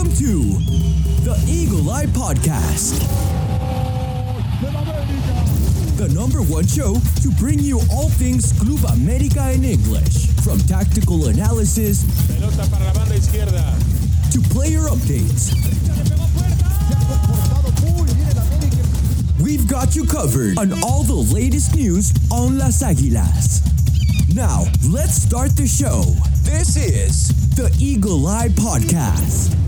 Welcome to the Eagle Eye Podcast, the number one show to bring you all things Club America in English, from tactical analysis to player updates. We've got you covered on all the latest news on Las Águilas. Now, let's start the show. This is the Eagle Eye Podcast.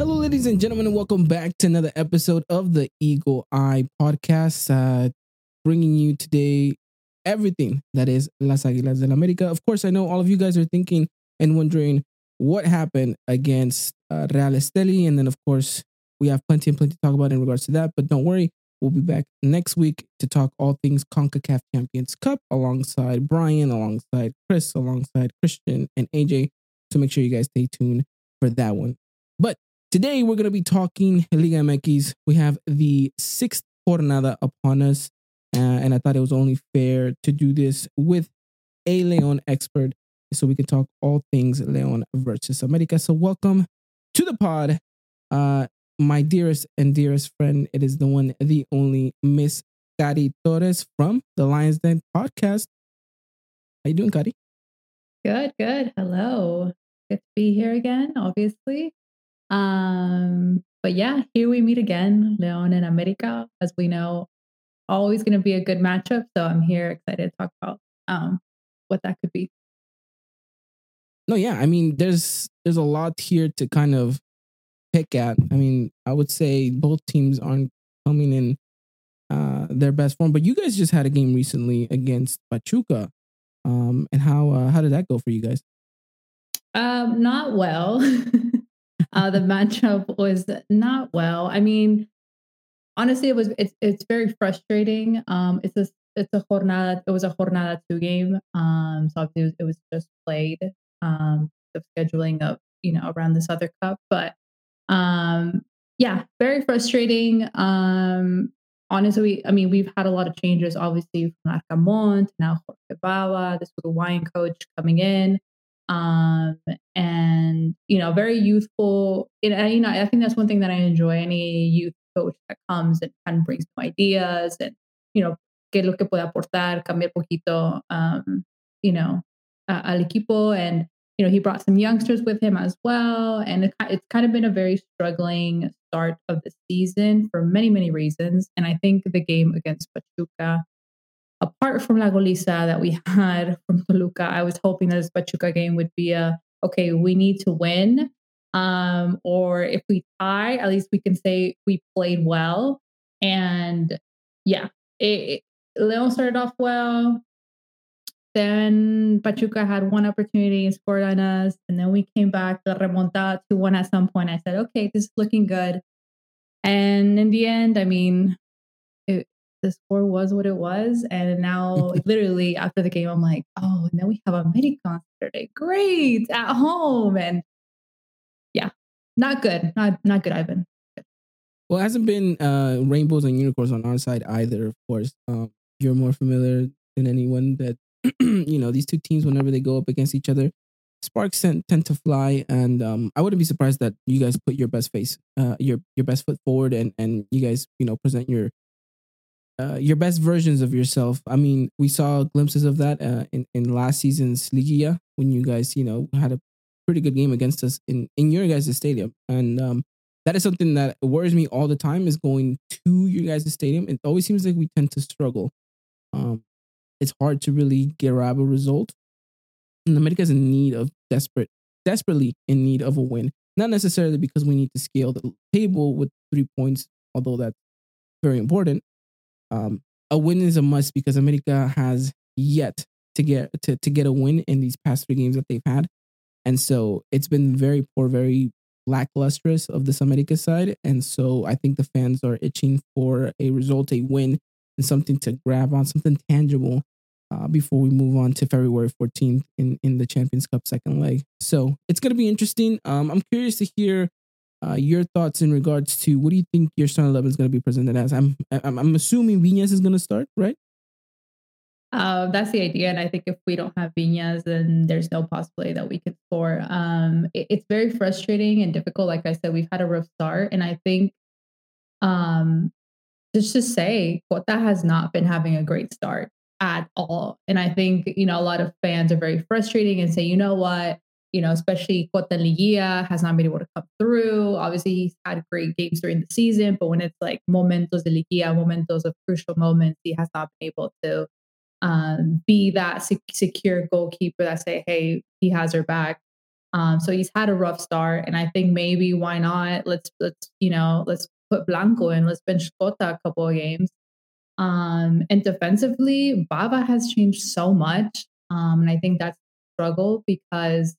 Hello, ladies and gentlemen, and welcome back to another episode of the Eagle Eye Podcast. Uh, bringing you today everything that is Las Águilas del América. Of course, I know all of you guys are thinking and wondering what happened against uh, Real Esteli, and then of course we have plenty and plenty to talk about in regards to that. But don't worry, we'll be back next week to talk all things Concacaf Champions Cup alongside Brian, alongside Chris, alongside Christian and AJ. So make sure you guys stay tuned for that one. But Today we're going to be talking Liga MX. We have the sixth jornada upon us, uh, and I thought it was only fair to do this with a Leon expert so we can talk all things Leon versus America. So welcome to the pod, uh, my dearest and dearest friend. It is the one, the only Miss Kari Torres from the Lions Den podcast. How you doing, Kari? Good, good. Hello. Good to be here again, obviously. Um, but yeah, here we meet again, Leon and America, as we know, always going to be a good matchup. So I'm here excited to talk about um what that could be. No, yeah. I mean, there's there's a lot here to kind of pick at. I mean, I would say both teams aren't coming in uh their best form, but you guys just had a game recently against Pachuca. Um, and how uh, how did that go for you guys? Um, not well. uh, the matchup was not well. I mean, honestly, it was it's it's very frustrating. Um, it's a it's a jornada. It was a jornada two game. Um, so obviously it was, it was just played. Um, the scheduling of you know around this other cup, but um, yeah, very frustrating. Um, honestly, I mean, we've had a lot of changes. Obviously, from Larcamón now Jorge Bava, this Uruguayan coach coming in um, and you know, very youthful. You know, I think that's one thing that I enjoy. Any youth coach that comes and kind of brings new ideas and you know, qué lo que puede aportar, cambiar poquito, um, you know, uh, al equipo. And you know, he brought some youngsters with him as well. And it, it's kind of been a very struggling start of the season for many, many reasons. And I think the game against Pachuca apart from La Goliza that we had from Toluca, I was hoping that this Pachuca game would be a okay, we need to win. Um, or if we tie, at least we can say we played well. And yeah, it, it, Leon started off well. Then Pachuca had one opportunity and scored on us. And then we came back to remontada to one at some point. I said, okay, this is looking good. And in the end, I mean, the score was what it was. And now, literally after the game, I'm like, oh, and then we have a mini Saturday. Great at home. And yeah, not good. Not not good, Ivan. Well, it hasn't been uh, rainbows and unicorns on our side either. Of course, um, you're more familiar than anyone that you know these two teams. Whenever they go up against each other, sparks tend, tend to fly, and um, I wouldn't be surprised that you guys put your best face, uh, your your best foot forward, and and you guys you know present your uh, your best versions of yourself. I mean, we saw glimpses of that uh, in in last season's Liguilla when you guys, you know, had a pretty good game against us in in your guys' stadium, and um, that is something that worries me all the time. Is going to your guys' stadium. It always seems like we tend to struggle. Um, it's hard to really grab a result. And America is in need of desperate, desperately in need of a win. Not necessarily because we need to scale the table with three points, although that's very important um, a win is a must because America has yet to get to, to get a win in these past three games that they've had. And so it's been very poor, very lacklustrous of this America side. And so I think the fans are itching for a result, a win, and something to grab on, something tangible uh, before we move on to February 14th in, in the Champions Cup second leg. So it's going to be interesting. Um, I'm curious to hear uh, your thoughts in regards to what do you think your starting eleven is going to be presented as? I'm I'm, I'm assuming Viñas is going to start, right? Uh, that's the idea. And I think if we don't have Viñas, then there's no possibility that we could score. Um, it, it's very frustrating and difficult. Like I said, we've had a rough start. And I think um, just to say, Cota has not been having a great start at all. And I think, you know, a lot of fans are very frustrating and say, you know what, you know, especially Cota Liguilla has not been able to come through. Obviously, he's had great games during the season, but when it's like momentos de Liguilla, momentos of crucial moments, he has not been able to um, be that sec- secure goalkeeper that say, hey, he has her back. Um, so he's had a rough start, and I think maybe why not? Let's let's you know let's put Blanco in, let's bench Cota a couple of games. Um, and defensively, Bava has changed so much, um, and I think that's struggle because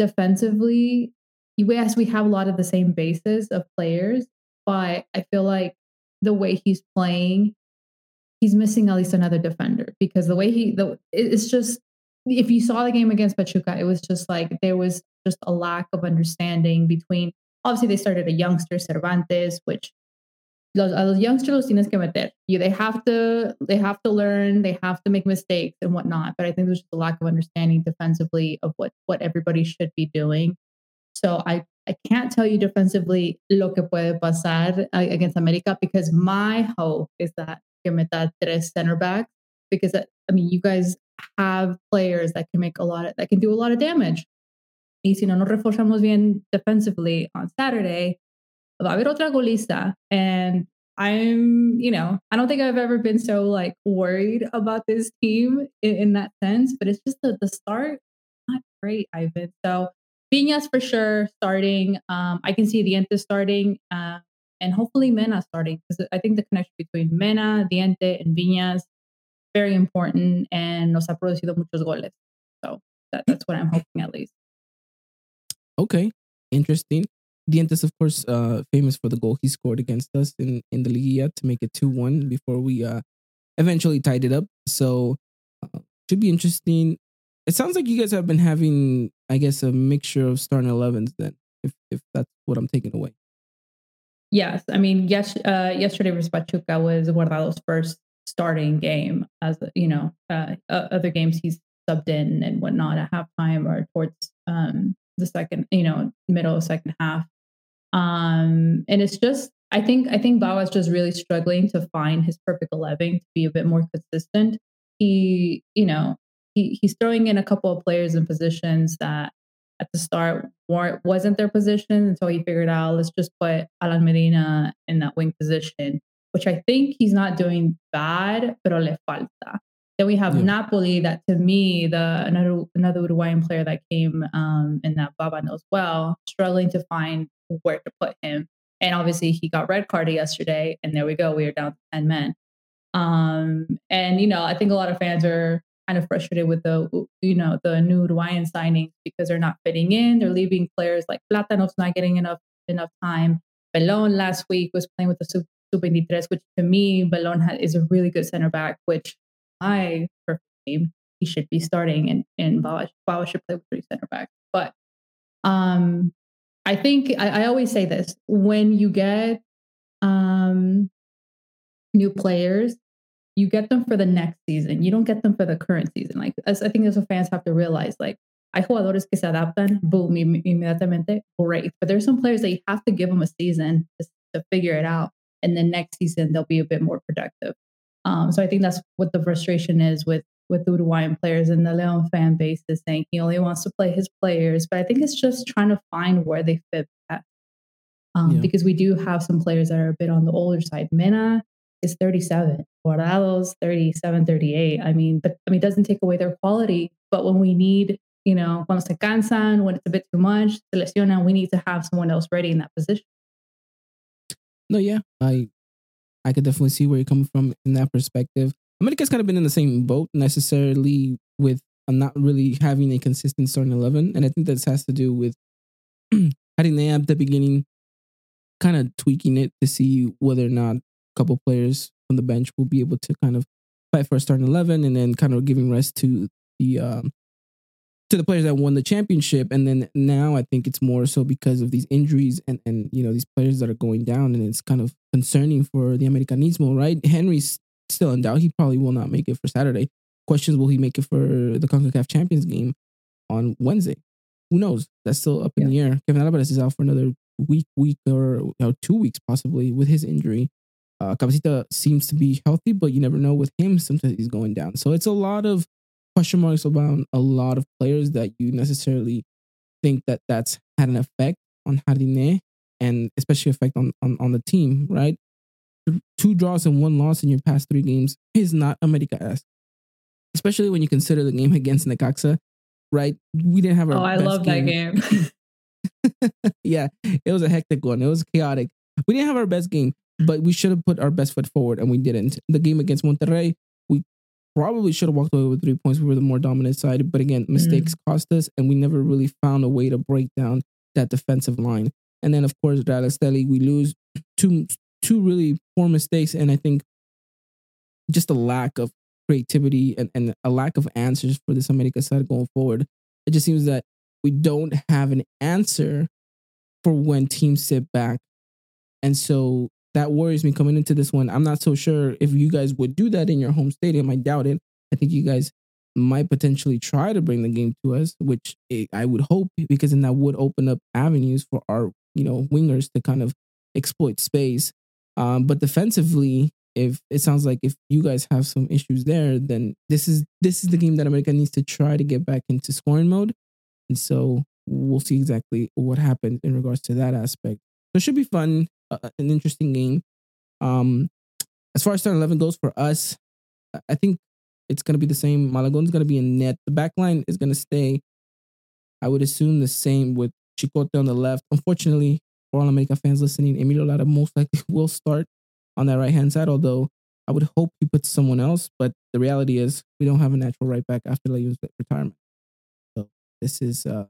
defensively, yes, we have a lot of the same bases of players, but I feel like the way he's playing he's missing at least another defender because the way he the it's just if you saw the game against Pachuca, it was just like there was just a lack of understanding between obviously they started a youngster Cervantes, which los, a los youngsters los tienes que meter. You they have to they have to learn, they have to make mistakes and whatnot. But I think there's just a lack of understanding defensively of what what everybody should be doing. So I I can't tell you defensively lo que puede pasar uh, against America because my hope is that que meta tres center backs because uh, I mean you guys have players that can make a lot of that can do a lot of damage. Y si no nos reforzamos bien defensively on Saturday, va a haber otra golista. And I'm, you know, I don't think I've ever been so like worried about this team in, in that sense, but it's just the, the start, not great, Ivan. So Viñas for sure starting. Um, I can see Diente starting. Uh, and hopefully Mena starting because I think the connection between Mena, Diente, and Viñas very important and nos ha producido muchos goles. So that, that's what I'm hoping at least. Okay, interesting. Dientes, of course, uh, famous for the goal he scored against us in, in the Liga to make it 2 1 before we uh, eventually tied it up. So, uh, should be interesting. It sounds like you guys have been having, I guess, a mixture of starting 11s then, if, if that's what I'm taking away. Yes, I mean, yes. Uh, yesterday versus Pachuca was Guardado's first starting game. As you know, uh, other games he's subbed in and whatnot at halftime or towards um, the second, you know, middle of second half. Um, and it's just, I think, I think Bava is just really struggling to find his perfect eleven to be a bit more consistent. He, you know, he he's throwing in a couple of players in positions that at the start weren't wasn't their position until he figured out let's just put Alan Medina in that wing position, which I think he's not doing bad, pero le falta. Then we have yeah. Napoli, that to me, the another another Uruguayan player that came um, in that Bava knows well, struggling to find where to put him. And obviously he got red carded yesterday, and there we go. We are down to 10 men. Um, and you know, I think a lot of fans are kind of frustrated with the you know the new Uruguayan signings because they're not fitting in. They're leaving players like Platanos not getting enough enough time. Belon last week was playing with the Sub 23, which to me Belon is a really good center back, which I perfect he should be starting, and and Bava should play with three center backs. But um, I think I, I always say this when you get um new players you get them for the next season. You don't get them for the current season. Like as I think as fans have to realize, like hay jugadores que se adaptan, boom, inmediatamente, great. But there's some players that you have to give them a season to, to figure it out, and then next season they'll be a bit more productive. Um, so I think that's what the frustration is with with the Uruguayan players and the Leon fan base is saying he only wants to play his players, but I think it's just trying to find where they fit at. Um, yeah. Because we do have some players that are a bit on the older side. Mena is 37. Guardados 37, 38. I mean, but I mean, it doesn't take away their quality. But when we need, you know, cuando se cansan, when it's a bit too much, se we need to have someone else ready in that position. No, yeah, I, I could definitely see where you're coming from in that perspective. America's kind of been in the same boat necessarily with uh, not really having a consistent starting eleven, and I think this has to do with having the at the beginning, kind of tweaking it to see whether or not a couple players on the bench will be able to kind of fight for a starting eleven, and then kind of giving rest to the um, to the players that won the championship. And then now I think it's more so because of these injuries and and you know these players that are going down, and it's kind of concerning for the Americanismo, right? Henry's still in doubt; he probably will not make it for Saturday. questions will he make it for the CONCACAF Champions game on Wednesday? Who knows? That's still up in the air. Kevin Alvarez is out for another week, week or, or two weeks possibly with his injury. Uh, Cabecita seems to be healthy, but you never know with him. Sometimes he's going down. So it's a lot of question marks about a lot of players that you necessarily think that that's had an effect on Jardine and especially effect on, on, on the team, right? Two draws and one loss in your past three games is not America-esque. Especially when you consider the game against Necaxa, right? We didn't have our Oh, I love that game. yeah, it was a hectic one. It was chaotic. We didn't have our best game, but we should have put our best foot forward, and we didn't. The game against Monterrey, we probably should have walked away with three points. We were the more dominant side, but again, mm. mistakes cost us, and we never really found a way to break down that defensive line. And then, of course, Real Esteli, we lose two two really poor mistakes, and I think just a lack of creativity and, and a lack of answers for this America side going forward. It just seems that we don't have an answer for when teams sit back. And so that worries me coming into this one. I'm not so sure if you guys would do that in your home stadium. I doubt it. I think you guys might potentially try to bring the game to us, which I would hope because then that would open up avenues for our, you know, wingers to kind of exploit space. Um, but defensively, if it sounds like if you guys have some issues there, then this is this is the game that America needs to try to get back into scoring mode. And so we'll see exactly what happens in regards to that aspect. So it should be fun, uh, an interesting game. Um, as far as starting eleven goes for us, I think it's going to be the same. Malagon's going to be in net. The back line is going to stay. I would assume the same with Chicote on the left. Unfortunately, for all America fans listening, Emilio Lara most likely will start on that right hand side. Although I would hope he puts someone else, but the reality is we don't have a natural right back after Layun's retirement. So this is uh,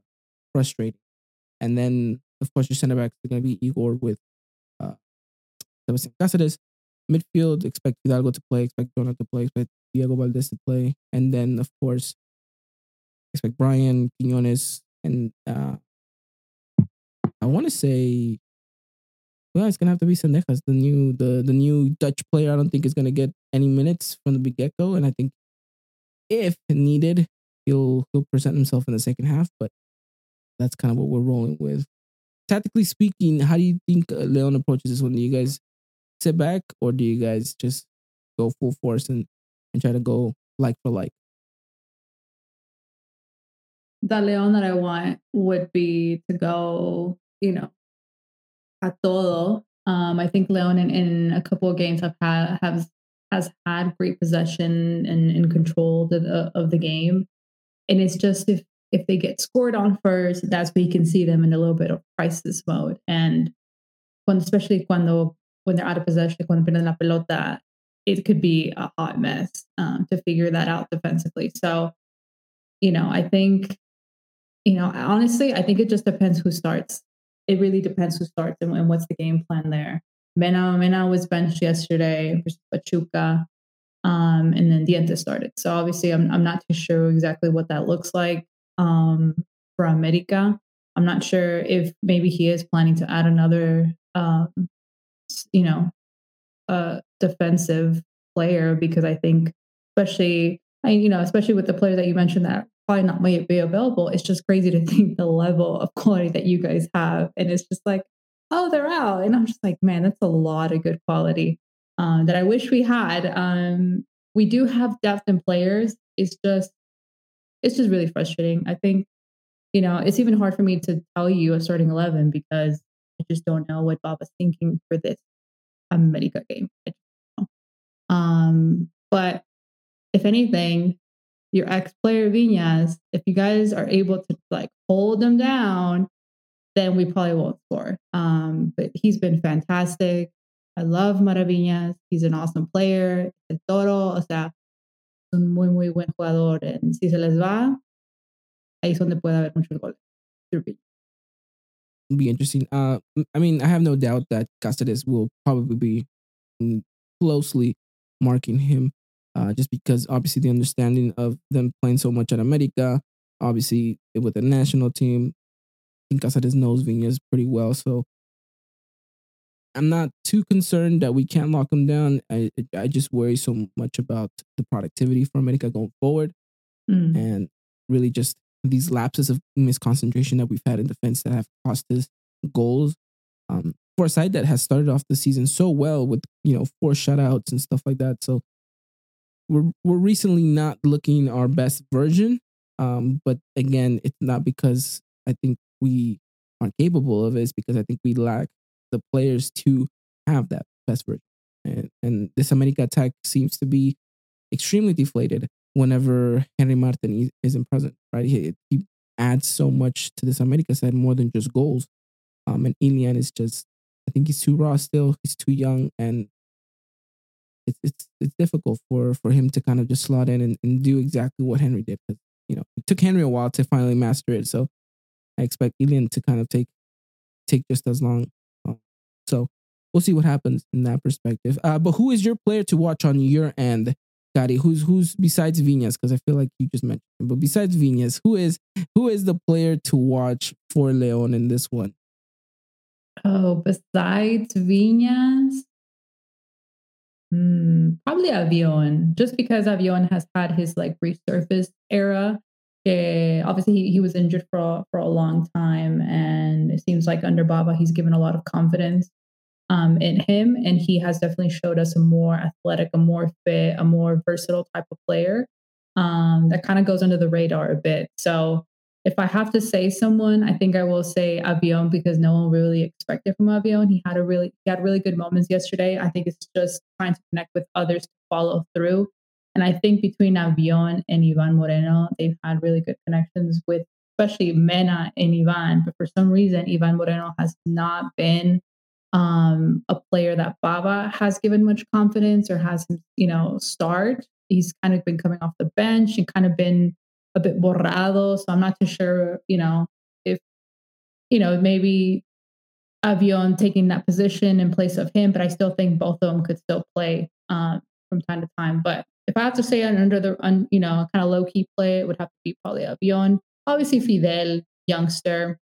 frustrating. And then of course your center backs are going to be Igor with uh, Sebastian Cáceres. Midfield, expect Hidalgo to play, expect Jonah to play, expect Diego Valdez to play, and then of course expect Brian Quinones and uh, I want to say well, it's gonna have to be Zendejas, the new the the new Dutch player. I don't think is gonna get any minutes from the get go, and I think if needed, he'll he'll present himself in the second half. But that's kind of what we're rolling with. Tactically speaking, how do you think uh, Leon approaches this one? Do you guys sit back, or do you guys just go full force and and try to go like for like? the Leon that I want would be to go, you know, a todo. Um, I think Leon in, in a couple of games have had has has had great possession and, and control of the, of the game, and it's just if if they get scored on first, that's where you can see them in a little bit of crisis mode, and when especially cuando when they're out of possession, cuando pierden la pelota, it could be a hot mess um, to figure that out defensively. So, you know, I think you know, honestly, I think it just depends who starts. It really depends who starts and, and what's the game plan there. Mena Mena was benched yesterday versus Pachuca, um, and then Diente started. So obviously, I'm I'm not too sure exactly what that looks like um, for America. I'm not sure if maybe he is planning to add another, um, you know, uh, defensive player because I think, especially, I you know, especially with the players that you mentioned that probably not might be available. It's just crazy to think the level of quality that you guys have. And it's just like, oh, they're out. And I'm just like, man, that's a lot of good quality um, that I wish we had. Um, we do have depth in players. It's just, it's just really frustrating. I think, you know, it's even hard for me to tell you a starting 11 because I just don't know what Bob was thinking for this America game. Um, but if anything, your ex player Viñas, if you guys are able to like hold them down, then we probably won't score. Um, but he's been fantastic. I love Maraviñas. He's an awesome player. El toro, o sea, un muy, muy buen jugador. And si se les va, ahí es donde puede haber muchos goles. Be interesting. Uh, I mean, I have no doubt that Cáceres will probably be mm, closely marking him uh, just because obviously the understanding of them playing so much at America, obviously with the national team, I think Cáceres knows Viñas pretty well. So I'm not too concerned that we can't lock them down. I I just worry so much about the productivity for America going forward, Mm. and really just these lapses of misconcentration that we've had in defense that have cost us goals. Um, for a side that has started off the season so well with you know four shutouts and stuff like that, so we're we're recently not looking our best version. Um, but again, it's not because I think we aren't capable of it. It's because I think we lack the players to have that best version. And and this America attack seems to be extremely deflated whenever Henry Martin is- isn't present. Right, he, he adds so much to this America side more than just goals. Um, and Ilian is just, I think he's too raw still. He's too young, and it's it's it's difficult for for him to kind of just slot in and, and do exactly what Henry did. Because you know it took Henry a while to finally master it. So I expect Ilian to kind of take take just as long. Um, so we'll see what happens in that perspective. Uh, but who is your player to watch on your end, Kari? Who's who's besides Viñas? Because I feel like you just mentioned, him. but besides Viñas, who is who is the player to watch for Leon in this one? Oh, besides Viñas, hmm, probably Avion, just because Avion has had his like resurface era. Eh, obviously, he, he was injured for for a long time, and it seems like under Bava, he's given a lot of confidence um, in him, and he has definitely showed us a more athletic, a more fit, a more versatile type of player um, that kind of goes under the radar a bit. So if I have to say someone, I think I will say Avion because no one really expected from Avion. He had a really he had really good moments yesterday. I think it's just trying to connect with others to follow through. And I think between Avion and Ivan Moreno, they've had really good connections with especially Mena and Ivan. But for some reason, Ivan Moreno has not been um, a player that Bava has given much confidence or has you know, start. He's kind of been coming off the bench and kind of been a bit borrado. So I'm not too sure, you know, if, you know, maybe Avion taking that position in place of him, but I still think both of them could still play um, from time to time. But if I have to say under the, un, you know, kind of low key play, it would have to be probably Avion. Obviously, Fidel, youngster,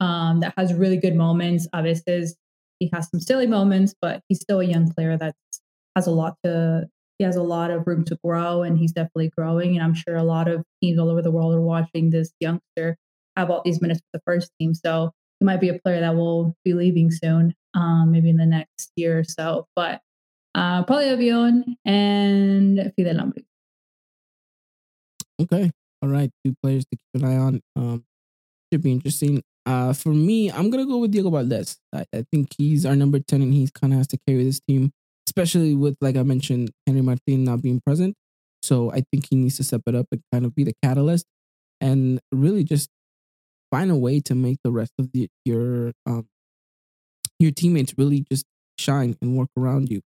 um, that has really good moments. Veces he has some silly moments, but he's still a young player that has a lot to he has a lot of room to grow and he's definitely growing. And I'm sure a lot of teams all over the world are watching this youngster have all these minutes with the first team. So he might be a player that will be leaving soon, um, maybe in the next year or so. But uh, probably Avion and Fidel. Okay. All right. Two players to keep an eye on. Um, should be interesting. Uh, for me, I'm gonna go with Diego Valdez. I, I think he's our number ten, and he kind of has to carry this team, especially with like I mentioned, Henry Martin not being present. So I think he needs to step it up and kind of be the catalyst, and really just find a way to make the rest of the, your um your teammates really just shine and work around you.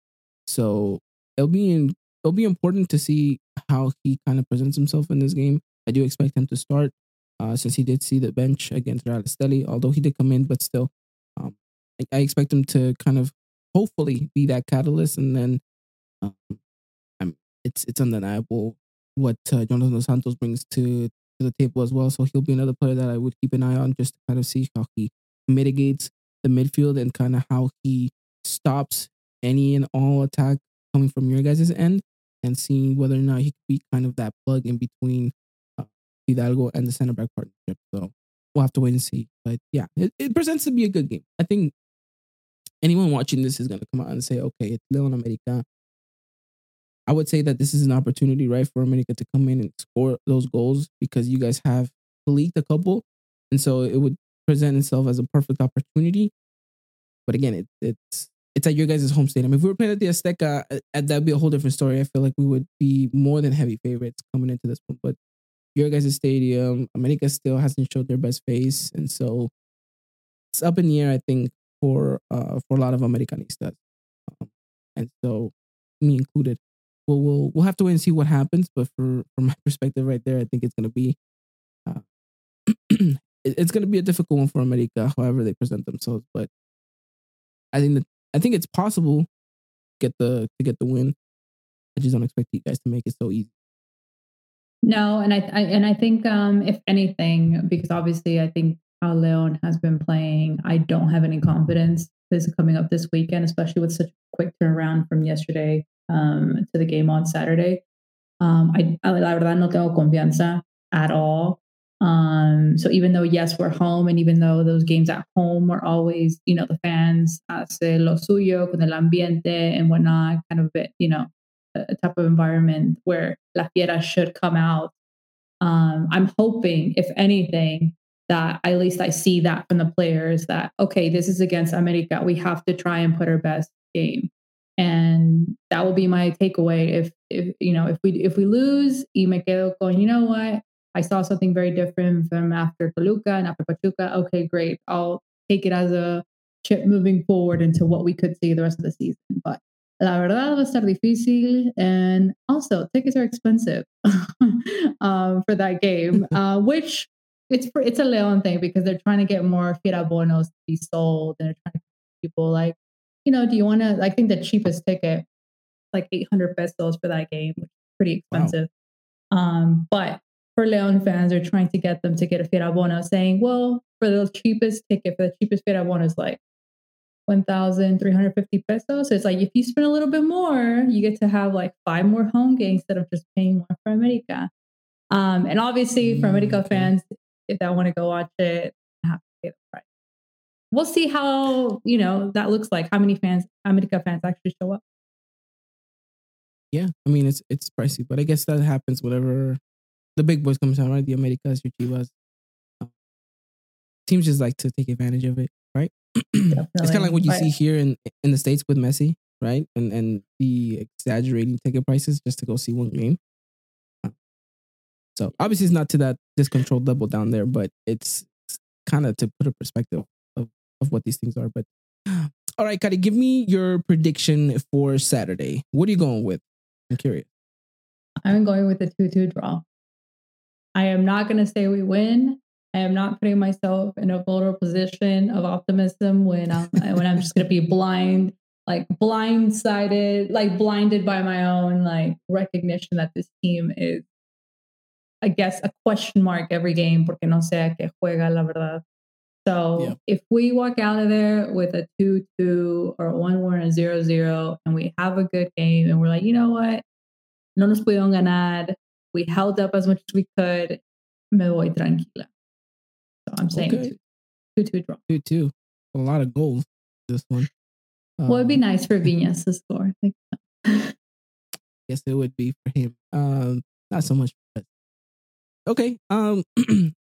So it'll be in, it'll be important to see how he kind of presents himself in this game. I do expect him to start uh, since he did see the bench against Real Esteli, although he did come in, but still, um, I, I expect him to kind of hopefully be that catalyst. And then um, I'm, it's it's undeniable what uh, Jonathan Dos Santos brings to, to the table as well. So he'll be another player that I would keep an eye on just to kind of see how he mitigates the midfield and kind of how he stops any and all attack coming from your guys' end and seeing whether or not he could be kind of that plug in between uh, Hidalgo and the center back partnership. So we'll have to wait and see. But yeah, it, it presents to be a good game. I think anyone watching this is going to come out and say, okay, it's Leon America. I would say that this is an opportunity, right, for America to come in and score those goals because you guys have leaked a couple. And so it would present itself as a perfect opportunity. But again, it, it's it's at your guys' home stadium. If we were playing at the Azteca, uh, that'd be a whole different story. I feel like we would be more than heavy favorites coming into this one. But your guys' stadium, America still hasn't showed their best face, and so it's up in the air. I think for uh for a lot of Americanistas, um, and so me included. We'll we'll we'll have to wait and see what happens. But for from my perspective, right there, I think it's gonna be. Uh, it's going to be a difficult one for America, however they present themselves. But I think that I think it's possible get the to get the win. I just don't expect you guys to make it so easy. No, and I, I and I think um, if anything, because obviously I think how Leon has been playing, I don't have any confidence this coming up this weekend, especially with such a quick turnaround from yesterday um, to the game on Saturday. Um, I, la verdad no tengo confianza at all. Um, so even though yes, we're home, and even though those games at home are always, you know, the fans hace lo suyo con el ambiente and whatnot, kind of a bit, you know, a type of environment where La Fiera should come out. Um, I'm hoping, if anything, that at least I see that from the players that okay, this is against America. We have to try and put our best game, and that will be my takeaway. If if you know if we if we lose, y me quedo con you know what I saw something very different from after Toluca and after Pachuca. Okay, great. I'll take it as a chip moving forward into what we could see the rest of the season. But la verdad va a estar difícil. And also, tickets are expensive um, for that game, uh, which it's it's a Leon thing because they're trying to get more Fiera Bonos to be sold and they're trying to people like, you know, do you want to? I think the cheapest ticket, like 800 pesos for that game, which is pretty expensive. Wow. Um, but for Leon fans, they're trying to get them to get a Fiera Bono, saying, well, for the cheapest ticket, for the cheapest Fiera Bono is like 1,350 pesos. So it's like if you spend a little bit more, you get to have like five more home games instead of just paying more for America. Um, and obviously, for America mm, fans, if I want to go watch it, have to pay the price. We'll see how you know that looks like. How many fans, America fans, actually show up? Yeah, I mean it's it's pricey, but I guess that happens whatever the big boys comes out, right? The Americas, your Chivas. Um, teams just like to take advantage of it, right? it's kind of like what you see here in in the states with Messi, right? And and the exaggerating ticket prices just to go see one game. Uh, so obviously, it's not to that discontrolled level down there, but it's kind of to put a perspective of, of what these things are. But all right, Kari, give me your prediction for Saturday. What are you going with? I'm curious. I'm going with a 2 2 draw. I am not going to say we win. I am not putting myself in a vulnerable position of optimism when um, I'm when I'm just going to be blind, like blindsided, like blinded by my own like recognition that this team is, I guess, a question mark every game porque no sé a qué juega la verdad. So yeah. if we walk out of there with a 2 2 or a 1 1 or 0 0, and we have a good game and we're like, you know what? No nos pudieron ganar. We held up as much as we could. Me voy tranquila. So I'm saying okay. two, two, two draw. Two, two. A lot of goals this one. Well, it'd be um, nice for Viñas to score. yes, it would be for him. Um, not so much. Okay. Um,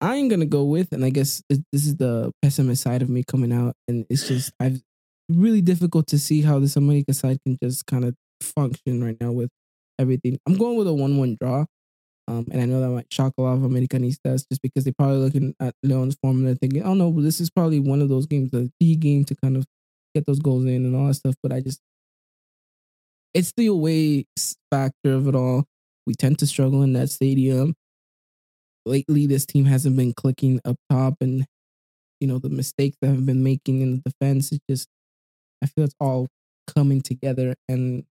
I'm gonna go with, and I guess this is the pessimist side of me coming out, and it's just I've really difficult to see how this America side can just kind of function right now with everything. I'm going with a one-one draw. Um, and I know that might shock a lot of Americanistas just because they're probably looking at Leon's form and they're thinking, oh no, this is probably one of those games, the D game to kind of get those goals in and all that stuff. But I just, it's the away factor of it all. We tend to struggle in that stadium. Lately, this team hasn't been clicking up top, and you know the mistakes that have been making in the defense. It just, I feel it's all coming together, and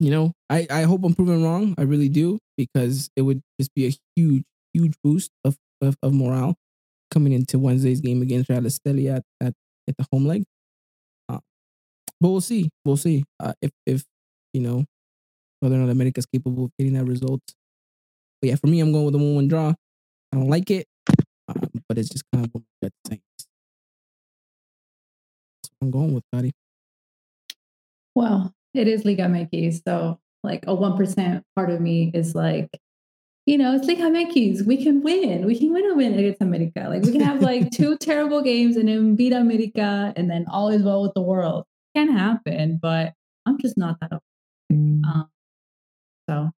you know, I, I hope I'm proven wrong. I really do because it would just be a huge, huge boost of, of, of morale coming into Wednesday's game against Real Esteli at, at, at the home leg. Uh, but we'll see. We'll see uh, if, if, you know, whether or not America is capable of getting that result. But yeah, for me, I'm going with a 1 1 draw. I don't like it, um, but it's just kind of what my gut. I'm going with, buddy. Well, it is Liga MX. So like a 1% part of me is like, you know, it's Liga MX. We can win. We can win a win against America. Like we can have like two terrible games and then beat America and then all is well with the world. Can happen, but I'm just not that up. Um, so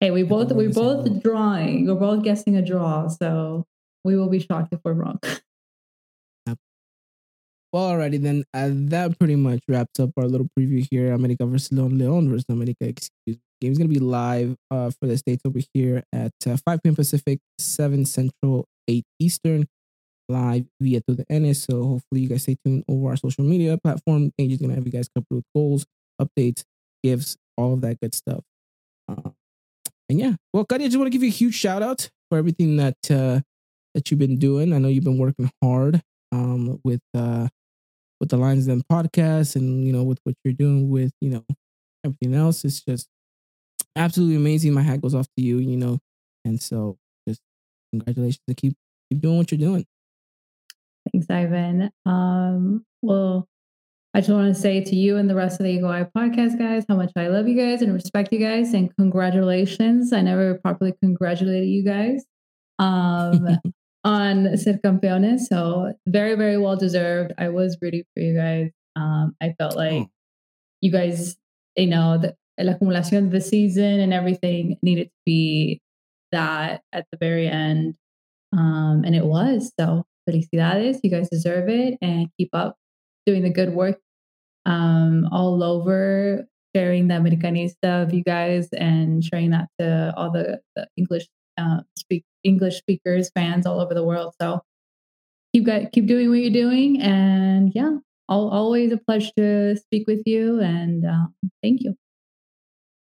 hey, we both we both drawing. We're both guessing a draw. So we will be shocked if we're wrong. Well, alrighty then. Uh, that pretty much wraps up our little preview here. America versus Leon, Leon versus America. Excuse me. Game's gonna be live uh, for the states over here at uh, 5 p.m. Pacific, 7 Central, 8 Eastern, live via TUDN. So hopefully you guys stay tuned over our social media platform. And just gonna have you guys covered with goals, updates, gifts, all of that good stuff. And yeah, well, Kari, I just want to give you a huge shout out for everything that uh, that you've been doing. I know you've been working hard um, with uh, with the Lions Den podcast and you know with what you're doing with you know everything else. It's just absolutely amazing. My hat goes off to you, you know, and so just congratulations to keep keep doing what you're doing. Thanks, Ivan. Um, well, I just want to say to you and the rest of the Eagle Eye podcast guys how much I love you guys and respect you guys and congratulations. I never properly congratulated you guys um, on Ser Campeones. So very, very well deserved. I was rooting for you guys. Um, I felt like oh. you guys, you know, the la acumulación of the season and everything needed to be that at the very end. Um, and it was. So felicidades. You guys deserve it and keep up doing the good work um, all over, sharing the Americanista of you guys and sharing that to all the, the English uh, speak English speakers, fans all over the world. So keep got, keep doing what you're doing, and yeah, all, always a pleasure to speak with you. And um, thank you.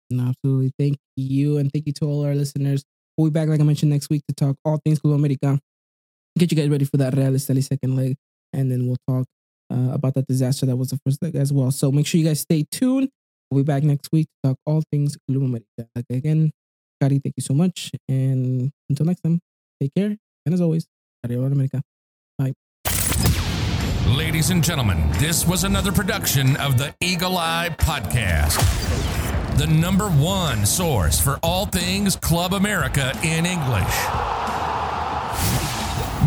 No, absolutely, thank you, and thank you to all our listeners. We'll be back, like I mentioned, next week to talk all things Club America. Get you guys ready for that Real Esteli second leg, and then we'll talk uh, about that disaster that was the first leg as well. So make sure you guys stay tuned. We'll be back next week to talk all things Club America. Again, Kari, thank you so much. And until next time, take care. And as always, Arriba America. Bye. Ladies and gentlemen, this was another production of the Eagle Eye Podcast, the number one source for all things Club America in English.